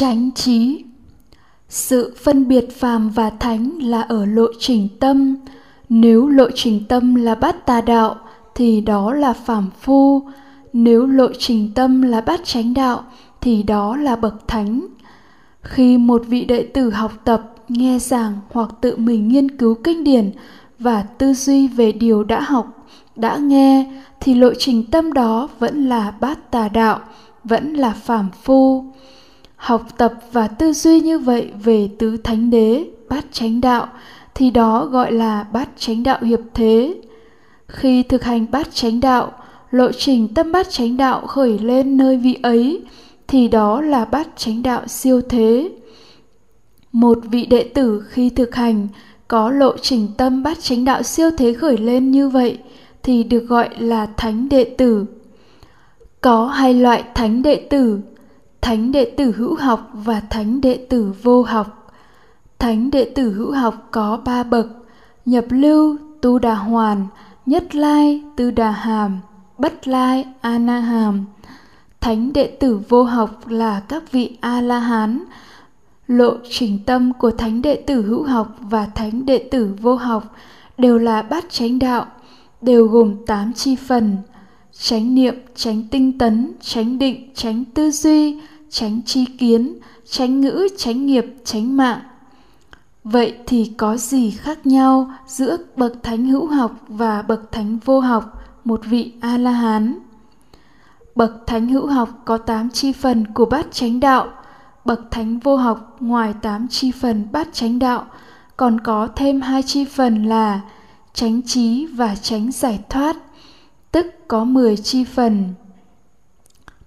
Chánh trí Sự phân biệt phàm và thánh là ở lộ trình tâm. Nếu lộ trình tâm là bát tà đạo thì đó là phàm phu. Nếu lộ trình tâm là bát chánh đạo thì đó là bậc thánh. Khi một vị đệ tử học tập, nghe giảng hoặc tự mình nghiên cứu kinh điển và tư duy về điều đã học, đã nghe thì lộ trình tâm đó vẫn là bát tà đạo, vẫn là phàm phu học tập và tư duy như vậy về tứ thánh đế, bát chánh đạo, thì đó gọi là bát chánh đạo hiệp thế. Khi thực hành bát chánh đạo, lộ trình tâm bát chánh đạo khởi lên nơi vị ấy, thì đó là bát chánh đạo siêu thế. Một vị đệ tử khi thực hành có lộ trình tâm bát chánh đạo siêu thế khởi lên như vậy, thì được gọi là thánh đệ tử. Có hai loại thánh đệ tử thánh đệ tử hữu học và thánh đệ tử vô học. Thánh đệ tử hữu học có ba bậc, nhập lưu, tu đà hoàn, nhất lai, tư đà hàm, bất lai a na hàm thánh đệ tử vô học là các vị a la hán lộ trình tâm của thánh đệ tử hữu học và thánh đệ tử vô học đều là bát chánh đạo, đều gồm tám chi phần chánh niệm, chánh tinh tấn, chánh định, chánh tư duy tránh tri kiến tránh ngữ tránh nghiệp tránh mạng. Vậy thì có gì khác nhau giữa bậc thánh hữu học và bậc thánh vô học, một vị a la hán bậc thánh hữu học có tám chi phần của bát chánh đạo, bậc thánh vô học ngoài tám chi phần bát chánh đạo, còn có thêm hai chi phần là chánh trí và chánh giải thoát tức có 10 chi phần.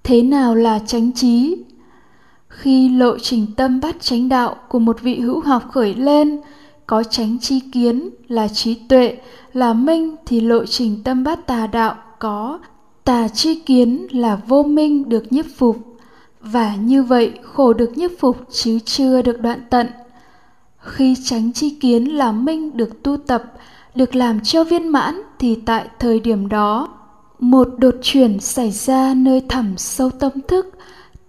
Thế nào là tránh trí? khi lộ trình tâm bát chánh đạo của một vị hữu học khởi lên, có tránh chi kiến là trí tuệ, là minh thì lộ trình tâm bát tà đạo có tà chi kiến là vô minh được nhiếp phục và như vậy, khổ được nhiếp phục chứ chưa được đoạn tận khi tránh chi kiến là minh được tu tập, được làm cho viên mãn thì tại thời điểm đó một đột chuyển xảy ra nơi thẳm sâu tâm thức,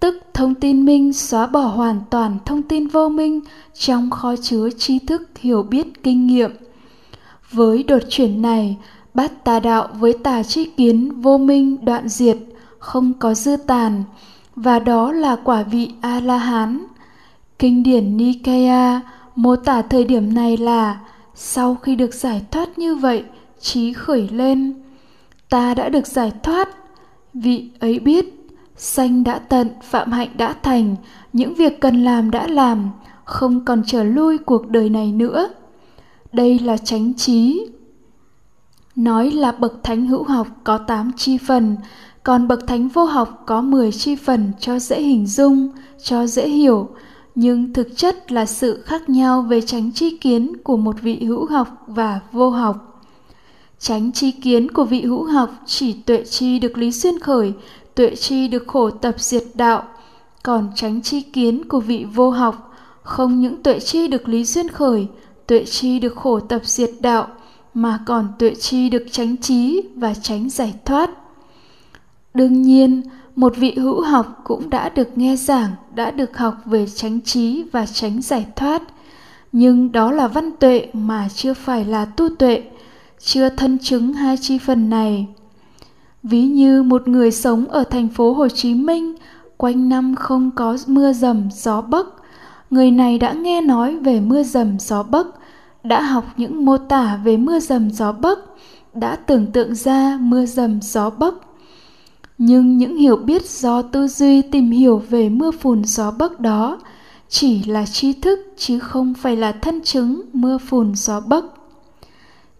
tức thông tin minh xóa bỏ hoàn toàn thông tin vô minh trong kho chứa tri thức hiểu biết kinh nghiệm. Với đột chuyển này, bát tà đạo với tà tri kiến vô minh đoạn diệt không có dư tàn, và đó là quả vị a la hán kinh điển nikaya mô tả thời điểm này là, sau khi được giải thoát như vậy, trí khởi lên ta đã được giải thoát vị ấy biết Sanh đã tận, phạm hạnh đã thành, những việc cần làm đã làm, không còn trở lui cuộc đời này nữa. Đây là chánh trí. Nói là bậc thánh hữu học có 8 chi phần, còn bậc thánh vô học có 10 chi phần cho dễ hình dung, cho dễ hiểu, nhưng thực chất là sự khác nhau về tránh chi kiến của một vị hữu học và vô học. Tránh chi kiến của vị hữu học chỉ tuệ chi được lý xuyên khởi, tuệ chi được khổ tập diệt đạo. Còn tránh chi kiến của vị vô học không những tuệ chi được lý duyên khởi tuệ chi được khổ tập diệt đạo mà còn tuệ chi được tránh trí và tránh giải thoát. Đương nhiên một vị hữu học cũng đã được nghe giảng đã được học về tránh trí và tránh giải thoát. Nhưng đó là văn tuệ mà chưa phải là tu tuệ chưa thân chứng hai chi phần này Ví như một người sống ở thành phố Hồ Chí Minh, quanh năm không có mưa dầm gió bấc. Người này đã nghe nói về mưa dầm gió bấc, đã học những mô tả về mưa dầm gió bấc, đã tưởng tượng ra mưa dầm gió bấc. Nhưng những hiểu biết do tư duy tìm hiểu về mưa phùn gió bấc đó chỉ là tri thức chứ không phải là thân chứng mưa phùn gió bấc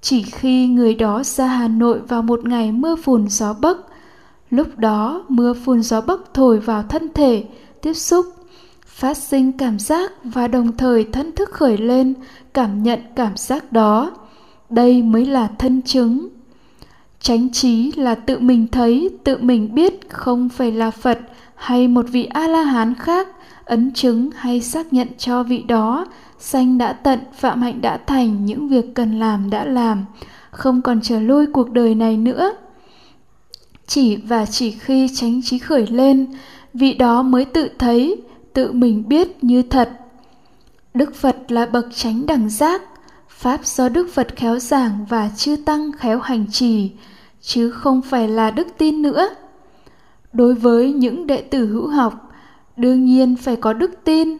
chỉ khi người đó ra Hà Nội vào một ngày mưa phùn gió bấc, lúc đó mưa phùn gió bấc thổi vào thân thể, tiếp xúc, phát sinh cảm giác và đồng thời thân thức khởi lên, cảm nhận cảm giác đó. Đây mới là thân chứng. Chánh trí là tự mình thấy, tự mình biết không phải là Phật hay một vị A-la-hán khác ấn chứng hay xác nhận cho vị đó sanh đã tận phạm hạnh đã thành những việc cần làm đã làm không còn trở lui cuộc đời này nữa chỉ và chỉ khi tránh trí khởi lên vị đó mới tự thấy tự mình biết như thật. Đức Phật là bậc tránh đẳng giác, Pháp do Đức Phật khéo giảng và chư Tăng khéo hành trì, chứ không phải là đức tin nữa. Đối với những đệ tử hữu học, đương nhiên phải có đức tin.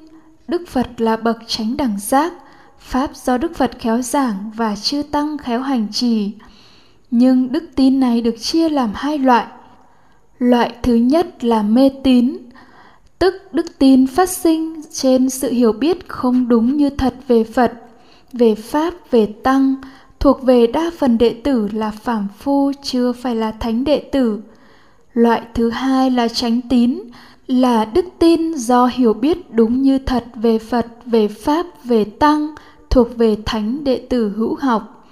Đức Phật là bậc chánh đẳng giác, Pháp do Đức Phật khéo giảng và chư Tăng khéo hành trì. Nhưng đức tin này được chia làm hai loại. Loại thứ nhất là mê tín, tức đức tin phát sinh trên sự hiểu biết không đúng như thật về Phật, về Pháp, về Tăng, thuộc về đa phần đệ tử là phàm phu chưa phải là thánh đệ tử. Loại thứ hai là tránh tín, là đức tin do hiểu biết đúng như thật về Phật, về Pháp, về Tăng, thuộc về thánh đệ tử hữu học.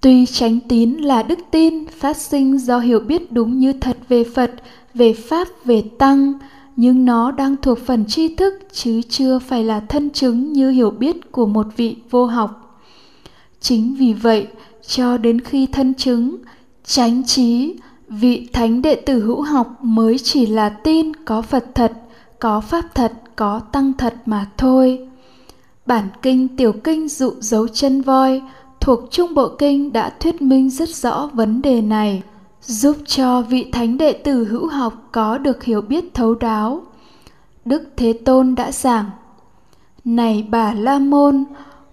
Tuy tránh tín là đức tin phát sinh do hiểu biết đúng như thật về Phật, về Pháp, về Tăng, nhưng nó đang thuộc phần tri thức chứ chưa phải là thân chứng như hiểu biết của một vị vô học. Chính vì vậy, cho đến khi thân chứng, tránh trí, vị thánh đệ tử hữu học mới chỉ là tin có Phật thật, có Pháp thật, có Tăng thật mà thôi. Bản kinh tiểu kinh dụ dấu chân voi thuộc trung bộ kinh đã thuyết minh rất rõ vấn đề này, giúp cho vị thánh đệ tử hữu học có được hiểu biết thấu đáo. Đức Thế Tôn đã giảng, Này bà La Môn,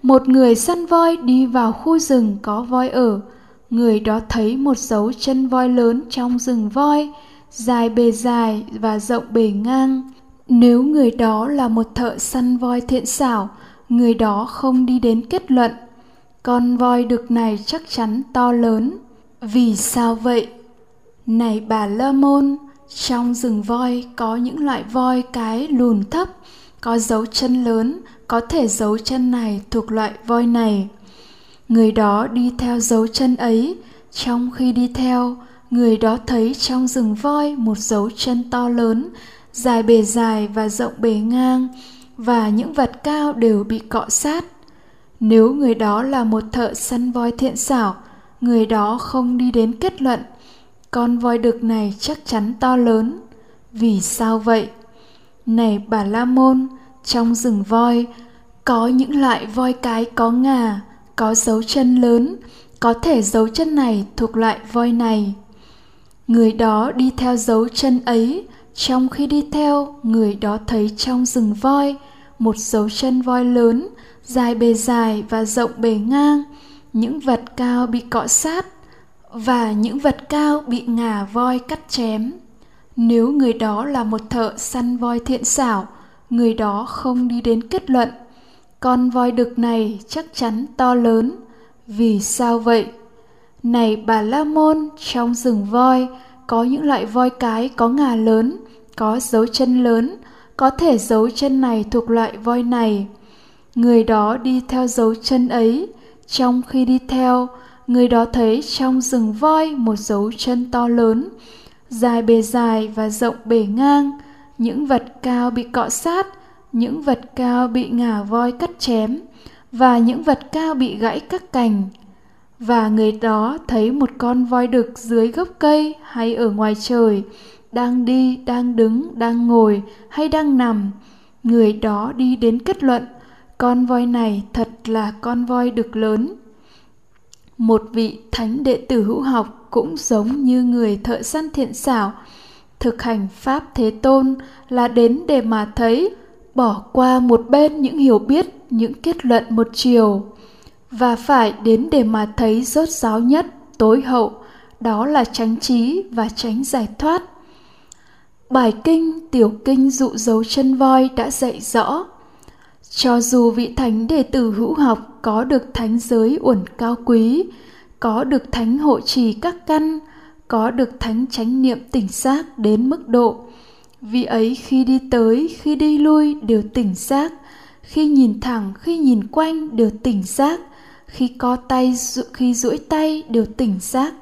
một người săn voi đi vào khu rừng có voi ở, người đó thấy một dấu chân voi lớn trong rừng voi, dài bề dài và rộng bề ngang. Nếu người đó là một thợ săn voi thiện xảo, người đó không đi đến kết luận. Con voi đực này chắc chắn to lớn. Vì sao vậy? Này bà lơ môn trong rừng voi có những loại voi cái lùn thấp có dấu chân lớn có thể dấu chân này thuộc loại voi này người đó đi theo dấu chân ấy trong khi đi theo người đó thấy trong rừng voi một dấu chân to lớn dài bề dài và rộng bề ngang và những vật cao đều bị cọ sát. Nếu người đó là một thợ săn voi thiện xảo, người đó không đi đến kết luận con voi đực này chắc chắn to lớn. Vì sao vậy? Này bà La Môn, trong rừng voi có những loại voi cái có ngà, có dấu chân lớn, có thể dấu chân này thuộc loại voi này. Người đó đi theo dấu chân ấy trong khi đi theo, người đó thấy trong rừng voi một dấu chân voi lớn, dài bề dài và rộng bề ngang, những vật cao bị cọ sát và những vật cao bị ngà voi cắt chém. Nếu người đó là một thợ săn voi thiện xảo, người đó không đi đến kết luận con voi đực này chắc chắn to lớn. Vì sao vậy? Này bà La Môn, trong rừng voi có những loại voi cái có ngà lớn, có dấu chân lớn, có thể dấu chân này thuộc loại voi này. Người đó đi theo dấu chân ấy, trong khi đi theo, người đó thấy trong rừng voi một dấu chân to lớn, dài bề dài và rộng bề ngang, những vật cao bị cọ sát, những vật cao bị ngà voi cắt chém, và những vật cao bị gãy các cành. Và người đó thấy một con voi đực dưới gốc cây hay ở ngoài trời, đang đi đang đứng đang ngồi hay đang nằm người đó đi đến kết luận con voi này thật là con voi đực lớn một vị thánh đệ tử hữu học cũng giống như người thợ săn thiện xảo thực hành pháp thế tôn là đến để mà thấy bỏ qua một bên những hiểu biết những kết luận một chiều và phải đến để mà thấy rốt ráo nhất tối hậu đó là tránh trí và tránh giải thoát Bài kinh Tiểu Kinh dụ dấu chân voi đã dạy rõ. Cho dù vị thánh đệ tử hữu học có được thánh giới uẩn cao quý, có được thánh hộ trì các căn, có được thánh chánh niệm tỉnh giác đến mức độ, vị ấy khi đi tới, khi đi lui đều tỉnh giác, khi nhìn thẳng, khi nhìn quanh đều tỉnh giác, khi co tay, khi duỗi tay đều tỉnh giác,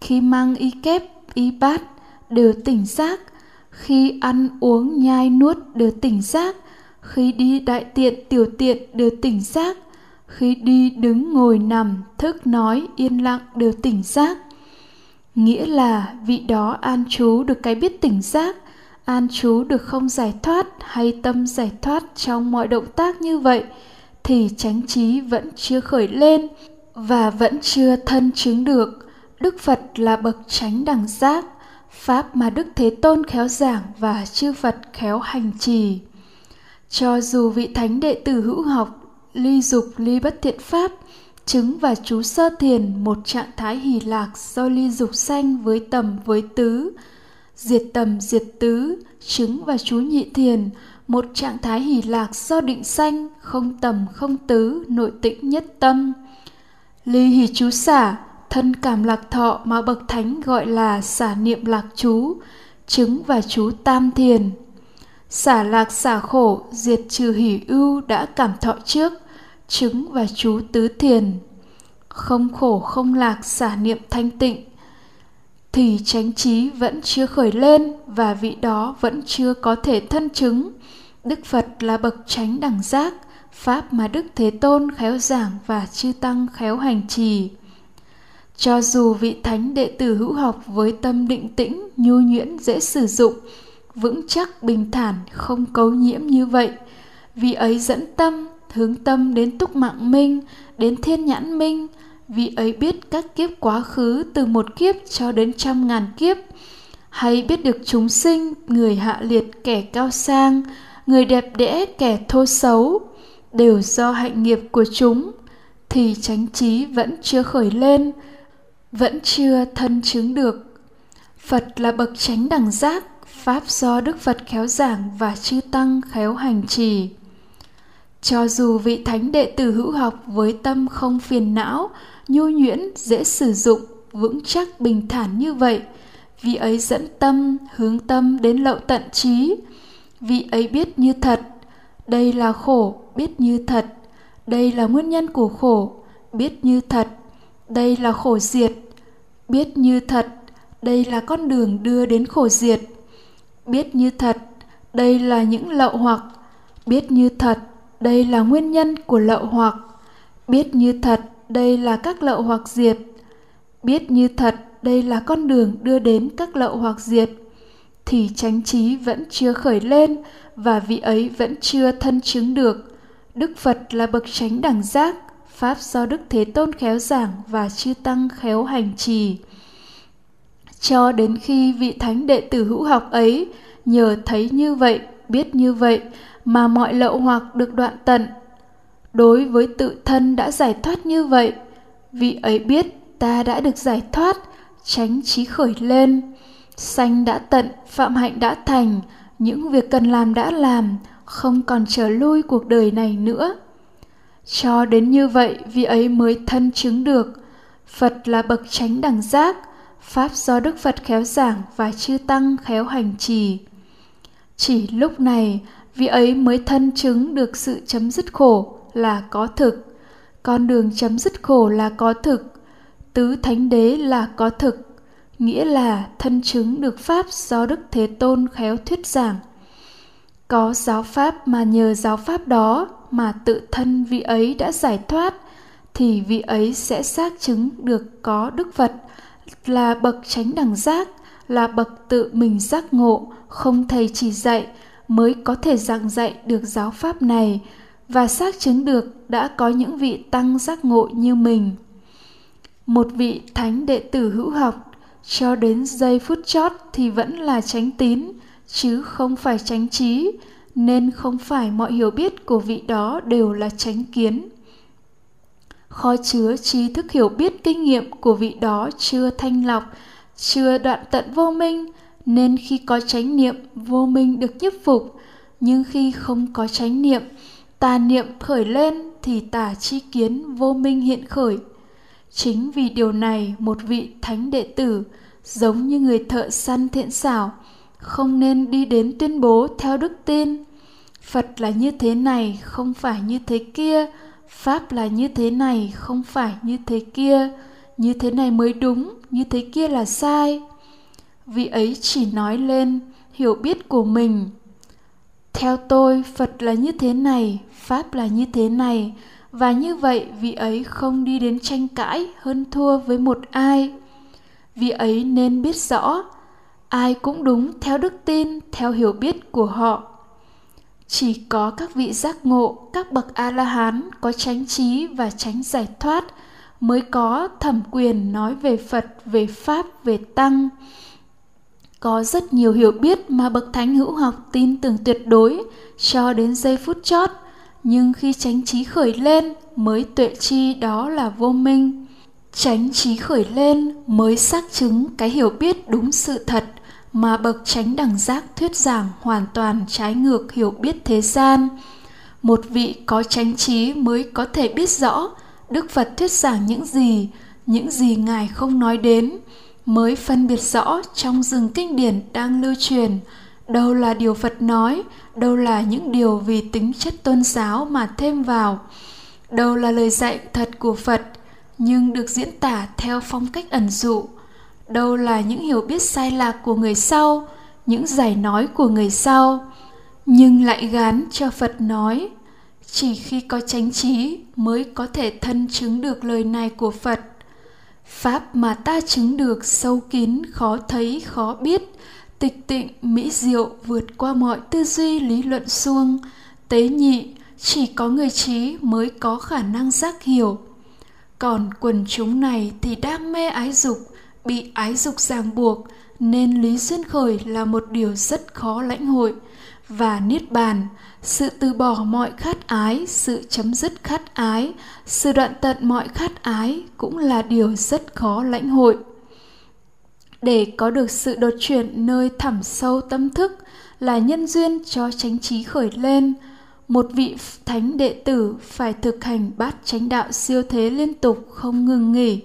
khi mang y kép, y bát đều tỉnh giác, khi ăn uống nhai nuốt đều tỉnh giác khi đi đại tiện tiểu tiện đều tỉnh giác khi đi đứng ngồi nằm thức nói yên lặng đều tỉnh giác nghĩa là vị đó an trú được cái biết tỉnh giác an trú được không giải thoát hay tâm giải thoát trong mọi động tác như vậy, thì chánh trí vẫn chưa khởi lên và vẫn chưa thân chứng được. Đức phật là bậc chánh đẳng giác, pháp mà đức thế tôn khéo giảng và chư phật khéo hành trì. Cho dù vị thánh đệ tử hữu học, ly dục ly bất thiện pháp, chứng và chú sơ thiền một trạng thái hỷ lạc do ly dục sanh với tầm, với tứ diệt tầm, diệt tứ, chứng và chú nhị thiền, một trạng thái hỷ lạc do định sanh, không tầm, không tứ, nội tĩnh nhất tâm. Ly hỷ chú xả, thân cảm lạc thọ mà bậc thánh gọi là xả niệm lạc chú, chứng và chú tam thiền. Xả lạc xả khổ, diệt trừ hỷ ưu đã cảm thọ trước, chứng và chú tứ thiền. Không khổ, không lạc, xả niệm thanh tịnh thì chánh trí vẫn chưa khởi lên và vị đó vẫn chưa có thể thân chứng. Đức phật là bậc chánh đẳng giác, pháp mà đức thế tôn khéo giảng và chư tăng khéo hành trì. Cho dù vị thánh đệ tử hữu học với tâm định tĩnh, nhu nhuyễn, dễ sử dụng, vững chắc, bình thản, không cấu nhiễm như vậy vì ấy dẫn tâm, hướng tâm đến túc mạng minh đến thiên nhãn minh vị ấy biết các kiếp quá khứ từ một kiếp cho đến trăm ngàn kiếp. Hay biết được chúng sinh, người hạ liệt, kẻ cao sang, người đẹp đẽ, kẻ thô xấu, đều do hạnh nghiệp của chúng, thì chánh trí vẫn chưa khởi lên, vẫn chưa thân chứng được. Phật là bậc chánh đẳng giác, pháp do đức phật khéo giảng và chư tăng khéo hành trì cho dù vị thánh đệ tử hữu học với tâm không phiền não, nhu nhuyễn, dễ sử dụng, vững chắc, bình thản như vậy, vị ấy dẫn tâm, hướng tâm đến lậu tận trí. Vị ấy biết như thật, đây là khổ, biết như thật, đây là nguyên nhân của khổ, biết như thật, đây là khổ diệt, biết như thật, đây là con đường đưa đến khổ diệt, biết như thật, đây là những lậu hoặc, biết như thật đây là nguyên nhân của lậu hoặc. Biết như thật, đây là các lậu hoặc diệt biết như thật, đây là con đường đưa đến các lậu hoặc diệt thì chánh trí vẫn chưa khởi lên và vị ấy vẫn chưa thân chứng được. Đức phật là bậc chánh đẳng giác, pháp do đức thế tôn khéo giảng và chư tăng khéo hành trì. Cho đến khi vị thánh đệ tử hữu học ấy nhờ thấy như vậy, biết như vậy mà mọi lậu hoặc được đoạn tận. Đối với tự thân đã giải thoát như vậy, vị ấy biết ta đã được giải thoát, tránh trí khởi lên. Sanh đã tận, phạm hạnh đã thành, những việc cần làm đã làm, không còn trở lui cuộc đời này nữa. Cho đến như vậy, vị ấy mới thân chứng được. Phật là bậc chánh đẳng giác, pháp do đức phật khéo giảng và chư tăng khéo hành trì. Chỉ lúc này vị ấy mới thân chứng được sự chấm dứt khổ là có thực. Con đường chấm dứt khổ là có thực. Tứ thánh đế là có thực. Nghĩa là thân chứng được pháp do đức thế tôn khéo thuyết giảng. Có giáo pháp mà nhờ giáo pháp đó mà tự thân vị ấy đã giải thoát, thì vị ấy sẽ xác chứng được có đức phật, là bậc chánh đẳng giác, là bậc tự mình giác ngộ, không thầy chỉ dạy mới có thể giảng dạy được giáo pháp này và xác chứng được đã có những vị tăng giác ngộ như mình. Một vị thánh đệ tử hữu học, cho đến giây phút chót thì vẫn là tránh tín, chứ không phải tránh trí, nên không phải mọi hiểu biết của vị đó đều là tránh kiến. Kho chứa trí thức hiểu biết kinh nghiệm của vị đó chưa thanh lọc, chưa đoạn tận vô minh nên khi có chánh niệm, vô minh được nhiếp phục. Nhưng khi không có chánh niệm, tà niệm khởi lên thì tà chi kiến vô minh hiện khởi. Chính vì điều này, một vị thánh đệ tử, giống như người thợ săn thiện xảo, không nên đi đến tuyên bố theo đức tin. Phật là như thế này, không phải như thế kia. Pháp là như thế này, không phải như thế kia. Như thế này mới đúng, như thế kia là sai vị ấy chỉ nói lên, hiểu biết của mình. Theo tôi, phật là như thế này, pháp là như thế này, và như vậy vị ấy không đi đến tranh cãi hơn thua với một ai. Vị ấy nên biết rõ, ai cũng đúng theo đức tin, theo hiểu biết của họ. Chỉ có các vị giác ngộ, các bậc a la hán có chánh trí và tránh giải thoát mới có thẩm quyền nói về phật, về pháp, về tăng có rất nhiều hiểu biết mà bậc thánh hữu học tin tưởng tuyệt đối cho đến giây phút chót. Nhưng khi chánh trí khởi lên, mới tuệ chi đó là vô minh. Chánh trí khởi lên, mới xác chứng cái hiểu biết đúng sự thật mà bậc chánh đẳng giác thuyết giảng hoàn toàn trái ngược hiểu biết thế gian. Một vị có chánh trí mới có thể biết rõ đức phật thuyết giảng những gì những gì ngài không nói đến mới phân biệt rõ trong rừng kinh điển đang lưu truyền. Đâu là điều phật nói, đâu là những điều vì tính chất tôn giáo mà thêm vào. Đâu là lời dạy thật của phật, nhưng được diễn tả theo phong cách ẩn dụ. Đâu là những hiểu biết sai lạc của người sau, những giải nói của người sau, nhưng lại gán cho phật nói. Chỉ khi có chánh trí mới có thể thân chứng được lời này của phật pháp mà ta chứng được sâu kín, khó thấy, khó biết. Tịch tịnh, mỹ diệu, vượt qua mọi tư duy, lý luận suông tế nhị, chỉ có người trí mới có khả năng giác hiểu. Còn quần chúng này thì đam mê ái dục, bị ái dục ràng buộc, nên lý duyên khởi là một điều rất khó lãnh hội và niết bàn, sự từ bỏ mọi khát ái, sự chấm dứt khát ái, sự đoạn tận mọi khát ái cũng là điều rất khó lãnh hội. Để có được sự đột chuyển nơi thẳm sâu tâm thức là nhân duyên cho chánh trí khởi lên. Một vị thánh đệ tử phải thực hành bát chánh đạo siêu thế liên tục không ngừng nghỉ.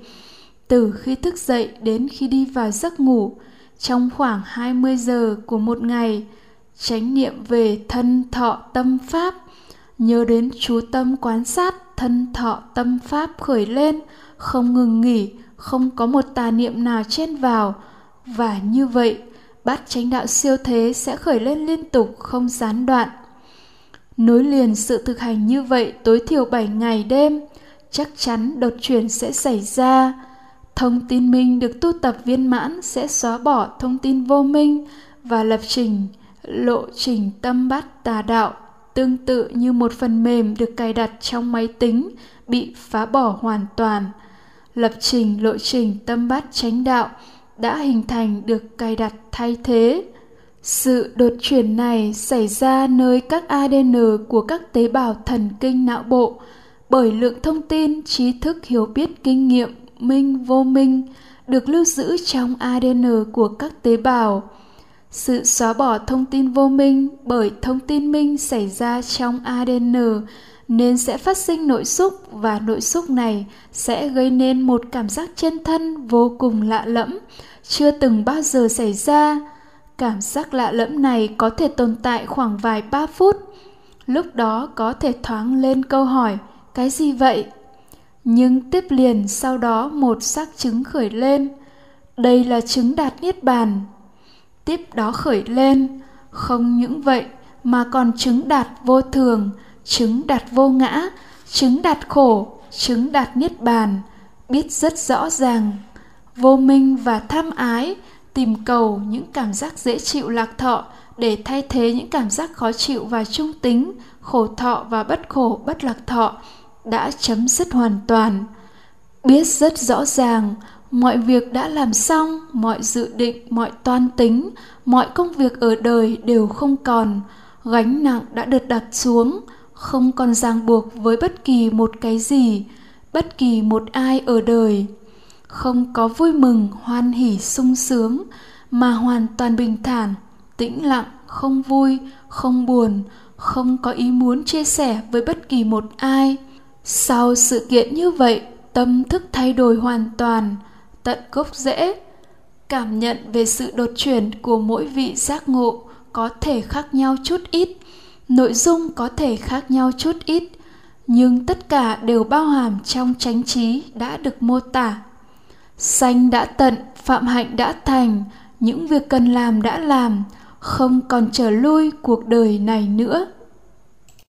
Từ khi thức dậy đến khi đi vào giấc ngủ, trong khoảng 20 giờ của một ngày chánh niệm về thân thọ tâm pháp. Nhớ đến chú tâm quan sát thân thọ tâm pháp khởi lên, không ngừng nghỉ, không có một tà niệm nào chen vào. Và như vậy, bát chánh đạo siêu thế sẽ khởi lên liên tục, không gián đoạn. Nối liền sự thực hành như vậy tối thiểu 7 ngày đêm, chắc chắn đột chuyển sẽ xảy ra. Thông tin minh được tu tập viên mãn sẽ xóa bỏ thông tin vô minh và lập trình lộ trình tâm bát tà đạo tương tự như một phần mềm được cài đặt trong máy tính, bị phá bỏ hoàn toàn. Lập trình, lộ trình tâm bát chánh đạo đã hình thành được cài đặt thay thế. Sự đột chuyển này xảy ra nơi các adn của các tế bào thần kinh não bộ bởi lượng thông tin, trí thức, hiểu biết, kinh nghiệm, minh, vô minh được lưu giữ trong adn của các tế bào sự xóa bỏ thông tin vô minh bởi thông tin minh xảy ra trong adn nên sẽ phát sinh nội xúc và nội xúc này sẽ gây nên một cảm giác chân thân vô cùng lạ lẫm, chưa từng bao giờ xảy ra. Cảm giác lạ lẫm này có thể tồn tại khoảng vài ba phút, lúc đó có thể thoáng lên câu hỏi, cái gì vậy? Nhưng tiếp liền sau đó một xác chứng khởi lên, đây là chứng đạt niết bàn tiếp đó khởi lên. Không những vậy mà còn chứng đạt vô thường, chứng đạt vô ngã, chứng đạt khổ, chứng đạt niết bàn. Biết rất rõ ràng, vô minh và tham ái tìm cầu những cảm giác dễ chịu lạc thọ để thay thế những cảm giác khó chịu và trung tính, khổ thọ và bất khổ, bất lạc thọ đã chấm dứt hoàn toàn. Biết rất rõ ràng mọi việc đã làm xong, mọi dự định, mọi toan tính, mọi công việc ở đời đều không còn. Gánh nặng đã được đặt xuống, không còn ràng buộc với bất kỳ một cái gì, bất kỳ một ai ở đời. Không có vui mừng, hoan hỉ, sung sướng, mà hoàn toàn bình thản, tĩnh lặng, không vui, không buồn, không có ý muốn chia sẻ với bất kỳ một ai. Sau sự kiện như vậy, tâm thức thay đổi hoàn toàn tận gốc rễ, cảm nhận về sự đột chuyển của mỗi vị giác ngộ có thể khác nhau chút ít, nội dung có thể khác nhau chút ít, nhưng tất cả đều bao hàm trong chánh trí đã được mô tả. Sanh đã tận, phạm hạnh đã thành, những việc cần làm đã làm, không còn trở lui cuộc đời này nữa.